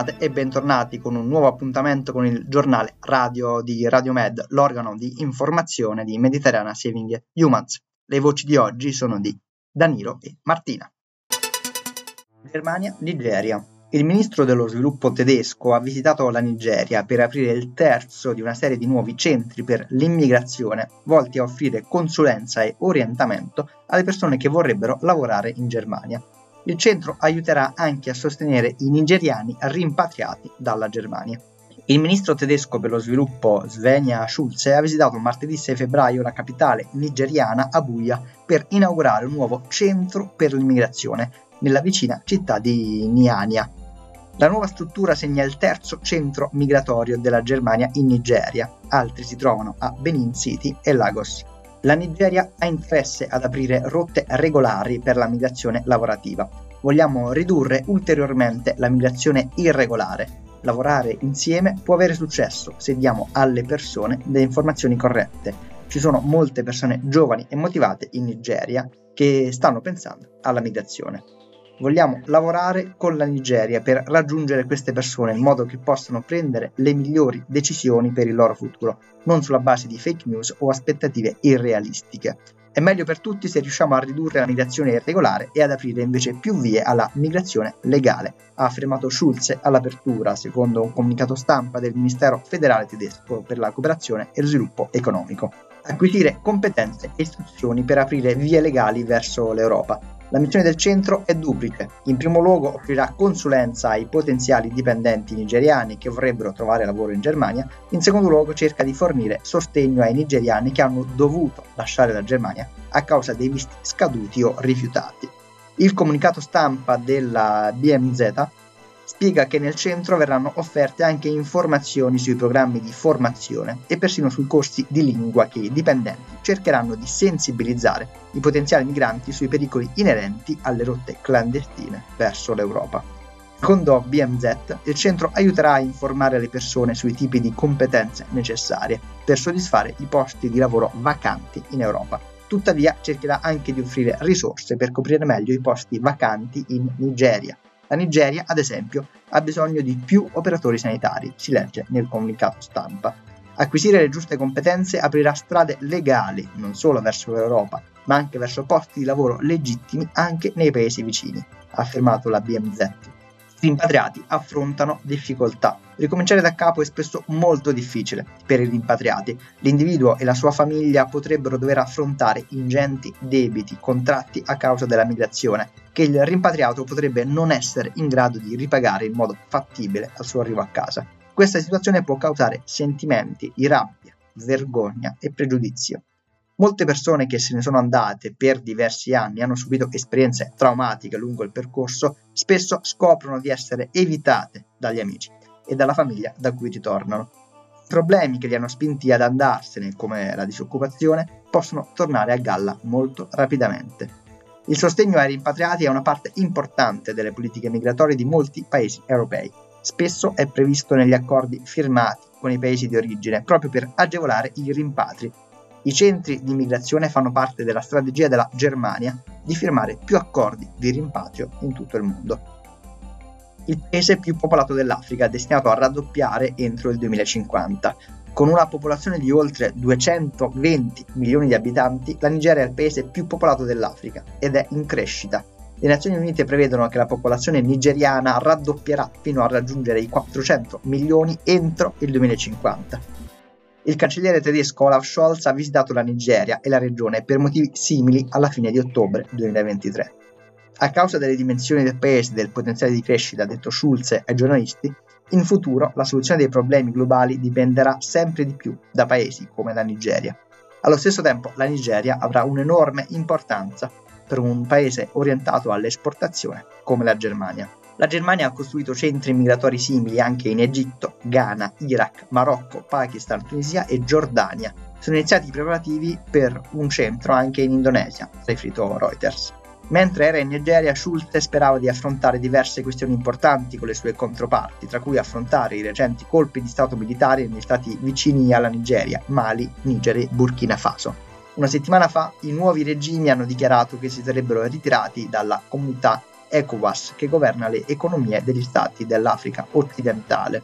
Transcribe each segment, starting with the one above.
Bentornate e bentornati con un nuovo appuntamento con il giornale radio di Radio Med, l'organo di informazione di Mediterranea Saving Humans. Le voci di oggi sono di Danilo e Martina. Germania, Nigeria. Il ministro dello sviluppo tedesco ha visitato la Nigeria per aprire il terzo di una serie di nuovi centri per l'immigrazione volti a offrire consulenza e orientamento alle persone che vorrebbero lavorare in Germania. Il centro aiuterà anche a sostenere i nigeriani rimpatriati dalla Germania. Il ministro tedesco per lo sviluppo Svenja Schulze ha visitato martedì 6 febbraio la capitale nigeriana Abuja per inaugurare un nuovo centro per l'immigrazione nella vicina città di Niania. La nuova struttura segna il terzo centro migratorio della Germania in Nigeria, altri si trovano a Benin City e Lagos. La Nigeria ha interesse ad aprire rotte regolari per la migrazione lavorativa. Vogliamo ridurre ulteriormente la migrazione irregolare. Lavorare insieme può avere successo se diamo alle persone delle informazioni corrette. Ci sono molte persone giovani e motivate in Nigeria che stanno pensando alla migrazione. Vogliamo lavorare con la Nigeria per raggiungere queste persone in modo che possano prendere le migliori decisioni per il loro futuro, non sulla base di fake news o aspettative irrealistiche. È meglio per tutti se riusciamo a ridurre la migrazione irregolare e ad aprire invece più vie alla migrazione legale, ha affermato Schulze all'apertura, secondo un comunicato stampa del Ministero federale tedesco per la cooperazione e lo sviluppo economico. Acquisire competenze e istruzioni per aprire vie legali verso l'Europa, la missione del centro è duplice. In primo luogo offrirà consulenza ai potenziali dipendenti nigeriani che vorrebbero trovare lavoro in Germania, in secondo luogo cerca di fornire sostegno ai nigeriani che hanno dovuto lasciare la Germania a causa dei visti scaduti o rifiutati. Il comunicato stampa della BMZ spiega che nel centro verranno offerte anche informazioni sui programmi di formazione e persino sui corsi di lingua che i dipendenti cercheranno di sensibilizzare i potenziali migranti sui pericoli inerenti alle rotte clandestine verso l'Europa. Secondo BMZ, il centro aiuterà a informare le persone sui tipi di competenze necessarie per soddisfare i posti di lavoro vacanti in Europa. Tuttavia cercherà anche di offrire risorse per coprire meglio i posti vacanti in Nigeria, la Nigeria, ad esempio, ha bisogno di più operatori sanitari, si legge nel comunicato stampa. Acquisire le giuste competenze aprirà strade legali non solo verso l'Europa, ma anche verso posti di lavoro legittimi anche nei paesi vicini, ha affermato la BMZ rimpatriati affrontano difficoltà. Ricominciare da capo è spesso molto difficile per i rimpatriati. L'individuo e la sua famiglia potrebbero dover affrontare ingenti debiti contratti a causa della migrazione, che il rimpatriato potrebbe non essere in grado di ripagare in modo fattibile al suo arrivo a casa. Questa situazione può causare sentimenti di rabbia, vergogna e pregiudizio. Molte persone che se ne sono andate per diversi anni hanno subito esperienze traumatiche lungo il percorso, spesso scoprono di essere evitate dagli amici e dalla famiglia da cui ritornano. Problemi che li hanno spinti ad andarsene, come la disoccupazione, possono tornare a galla molto rapidamente. Il sostegno ai rimpatriati è una parte importante delle politiche migratorie di molti paesi europei. Spesso è previsto negli accordi firmati con i paesi di origine proprio per agevolare i rimpatri i centri di immigrazione fanno parte della strategia della Germania di firmare più accordi di rimpatrio in tutto il mondo. Il paese più popolato dell'Africa destinato a raddoppiare entro il 2050. Con una popolazione di oltre 220 milioni di abitanti, la Nigeria è il paese più popolato dell'Africa ed è in crescita. Le Nazioni Unite prevedono che la popolazione nigeriana raddoppierà fino a raggiungere i 400 milioni entro il 2050. Il cancelliere tedesco Olaf Scholz ha visitato la Nigeria e la regione per motivi simili alla fine di ottobre 2023. A causa delle dimensioni del paese e del potenziale di crescita, detto Schulze ai giornalisti, in futuro la soluzione dei problemi globali dipenderà sempre di più da paesi come la Nigeria. Allo stesso tempo la Nigeria avrà un'enorme importanza per un paese orientato all'esportazione come la Germania. La Germania ha costruito centri migratori simili anche in Egitto, Ghana, Iraq, Marocco, Pakistan, Tunisia e Giordania. Sono iniziati i preparativi per un centro anche in Indonesia, riferito Reuters. Mentre era in Nigeria, Schulze sperava di affrontare diverse questioni importanti con le sue controparti, tra cui affrontare i recenti colpi di Stato militari negli stati vicini alla Nigeria, Mali, Niger e Burkina Faso. Una settimana fa i nuovi regimi hanno dichiarato che si sarebbero ritirati dalla comunità ECOWAS che governa le economie degli stati dell'Africa occidentale.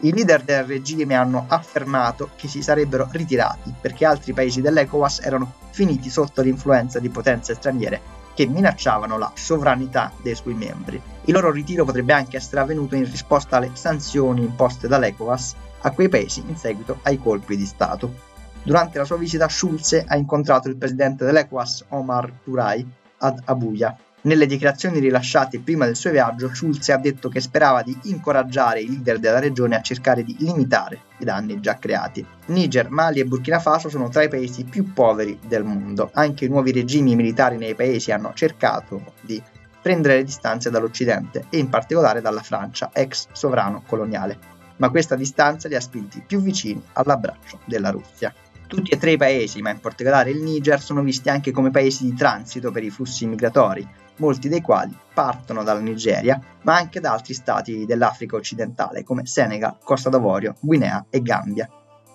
I leader del regime hanno affermato che si sarebbero ritirati perché altri paesi dell'ECOWAS erano finiti sotto l'influenza di potenze straniere che minacciavano la sovranità dei suoi membri. Il loro ritiro potrebbe anche essere avvenuto in risposta alle sanzioni imposte dall'ECOWAS a quei paesi in seguito ai colpi di Stato. Durante la sua visita Schulze ha incontrato il presidente dell'ECOWAS Omar Turai ad Abuja nelle dichiarazioni rilasciate prima del suo viaggio, Schulze ha detto che sperava di incoraggiare i leader della regione a cercare di limitare i danni già creati. Niger, Mali e Burkina Faso sono tra i paesi più poveri del mondo. Anche i nuovi regimi militari nei paesi hanno cercato di prendere le distanze dall'Occidente e in particolare dalla Francia, ex sovrano coloniale. Ma questa distanza li ha spinti più vicini all'abbraccio della Russia. Tutti e tre i paesi, ma in particolare il Niger, sono visti anche come paesi di transito per i flussi migratori, molti dei quali partono dalla Nigeria, ma anche da altri stati dell'Africa occidentale come Senegal, Costa d'Avorio, Guinea e Gambia.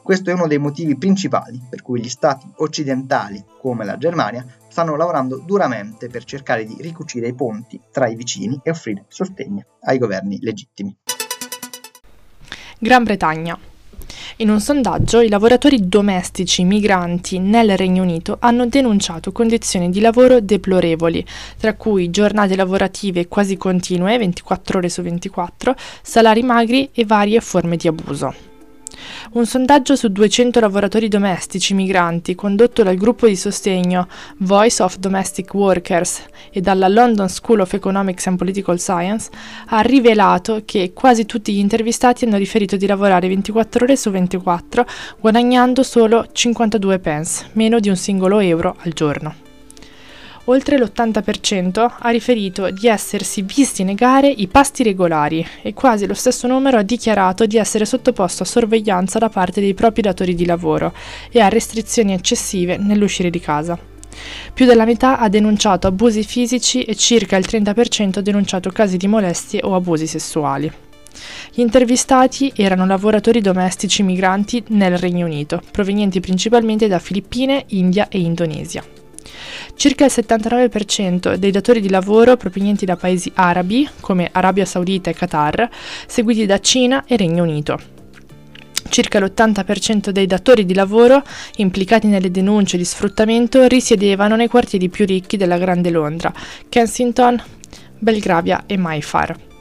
Questo è uno dei motivi principali per cui gli stati occidentali, come la Germania, stanno lavorando duramente per cercare di ricucire i ponti tra i vicini e offrire sostegno ai governi legittimi. Gran Bretagna. In un sondaggio i lavoratori domestici migranti nel Regno Unito hanno denunciato condizioni di lavoro deplorevoli, tra cui giornate lavorative quasi continue, 24 ore su 24, salari magri e varie forme di abuso. Un sondaggio su 200 lavoratori domestici migranti condotto dal gruppo di sostegno Voice of Domestic Workers e dalla London School of Economics and Political Science ha rivelato che quasi tutti gli intervistati hanno riferito di lavorare 24 ore su 24 guadagnando solo 52 pence, meno di un singolo euro al giorno oltre l'80% ha riferito di essersi visti negare i pasti regolari e quasi lo stesso numero ha dichiarato di essere sottoposto a sorveglianza da parte dei propri datori di lavoro e a restrizioni eccessive nell'uscire di casa. Più della metà ha denunciato abusi fisici e circa il 30% ha denunciato casi di molestie o abusi sessuali. Gli intervistati erano lavoratori domestici migranti nel Regno Unito, provenienti principalmente da Filippine, India e Indonesia. Circa il 79% dei datori di lavoro provenienti da paesi arabi, come Arabia Saudita e Qatar, seguiti da Cina e Regno Unito. Circa l'80% dei datori di lavoro implicati nelle denunce di sfruttamento risiedevano nei quartieri più ricchi della Grande Londra, Kensington, Belgravia e Mayfair.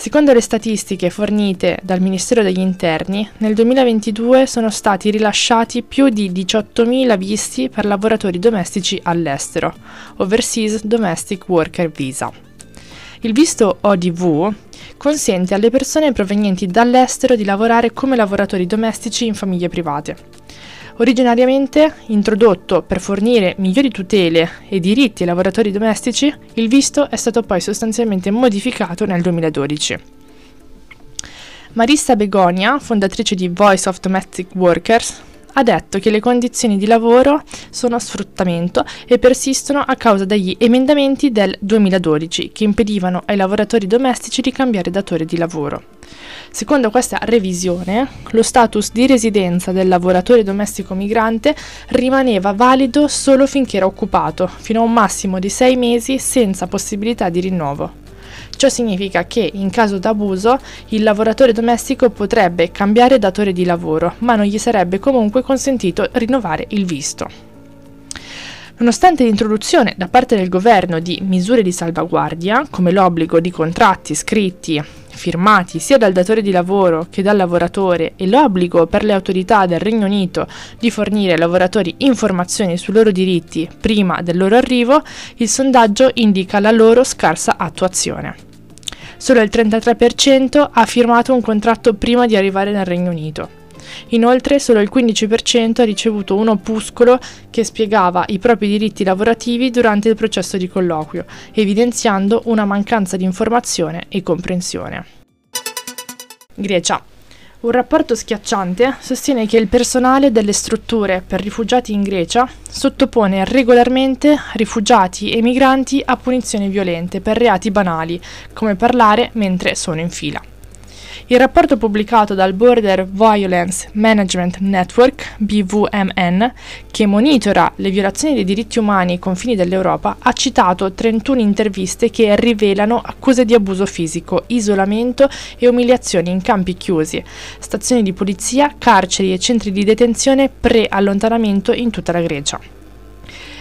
Secondo le statistiche fornite dal Ministero degli Interni, nel 2022 sono stati rilasciati più di 18.000 visti per lavoratori domestici all'estero, Overseas Domestic Worker Visa. Il visto ODV consente alle persone provenienti dall'estero di lavorare come lavoratori domestici in famiglie private. Originariamente introdotto per fornire migliori tutele e diritti ai lavoratori domestici, il visto è stato poi sostanzialmente modificato nel 2012. Marissa Begonia, fondatrice di Voice of Domestic Workers, ha detto che le condizioni di lavoro sono sfruttamento e persistono a causa degli emendamenti del 2012 che impedivano ai lavoratori domestici di cambiare datore di lavoro. Secondo questa revisione, lo status di residenza del lavoratore domestico migrante rimaneva valido solo finché era occupato, fino a un massimo di sei mesi senza possibilità di rinnovo. Ciò significa che, in caso d'abuso, il lavoratore domestico potrebbe cambiare datore di lavoro, ma non gli sarebbe comunque consentito rinnovare il visto. Nonostante l'introduzione da parte del governo di misure di salvaguardia, come l'obbligo di contratti scritti firmati sia dal datore di lavoro che dal lavoratore e l'obbligo per le autorità del Regno Unito di fornire ai lavoratori informazioni sui loro diritti prima del loro arrivo, il sondaggio indica la loro scarsa attuazione. Solo il 33% ha firmato un contratto prima di arrivare nel Regno Unito. Inoltre solo il 15% ha ricevuto un opuscolo che spiegava i propri diritti lavorativi durante il processo di colloquio, evidenziando una mancanza di informazione e comprensione. Grecia. Un rapporto schiacciante sostiene che il personale delle strutture per rifugiati in Grecia sottopone regolarmente rifugiati e migranti a punizioni violente per reati banali, come parlare mentre sono in fila. Il rapporto pubblicato dal Border Violence Management Network, BVMN, che monitora le violazioni dei diritti umani ai confini dell'Europa, ha citato 31 interviste che rivelano accuse di abuso fisico, isolamento e umiliazioni in campi chiusi, stazioni di polizia, carceri e centri di detenzione pre-allontanamento in tutta la Grecia.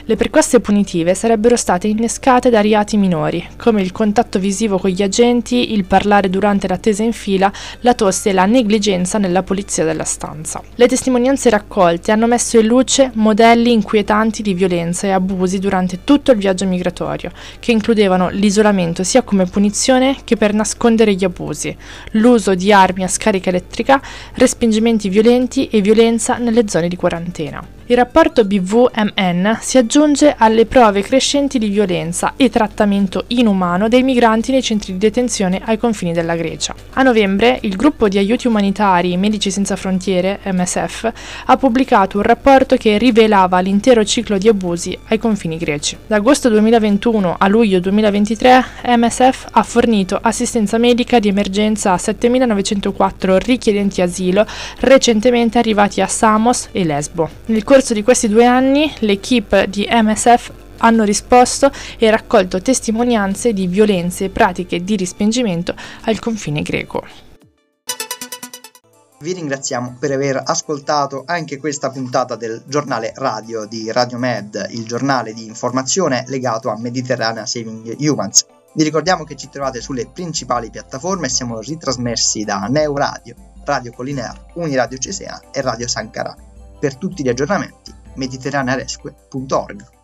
Le percosse punitive sarebbero state innescate da reati minori, come il contatto visivo con gli agenti, il parlare durante l'attesa in fila, la tosse e la negligenza nella pulizia della stanza. Le testimonianze raccolte hanno messo in luce modelli inquietanti di violenza e abusi durante tutto il viaggio migratorio, che includevano l'isolamento sia come punizione che per nascondere gli abusi, l'uso di armi a scarica elettrica, respingimenti violenti e violenza nelle zone di quarantena. Il rapporto BVMN si aggiunge alle prove crescenti di violenza e trattamento inumano dei migranti nei centri di detenzione ai confini della Grecia. A novembre il gruppo di aiuti umanitari Medici Senza Frontiere, MSF, ha pubblicato un rapporto che rivelava l'intero ciclo di abusi ai confini greci. Da agosto 2021 a luglio 2023 MSF ha fornito assistenza medica di emergenza a 7.904 richiedenti asilo recentemente arrivati a Samos e Lesbo. Nel corso di questi due anni l'equipe di MSF hanno risposto e raccolto testimonianze di violenze e pratiche di respingimento al confine greco. Vi ringraziamo per aver ascoltato anche questa puntata del giornale radio di Radio Med, il giornale di informazione legato a Mediterranea Saving Humans. Vi ricordiamo che ci trovate sulle principali piattaforme e siamo ritrasmessi da Neo Radio, Colliner, Uniradio Cesena e Radio Sankara. Per tutti gli aggiornamenti mediterranearesque.org.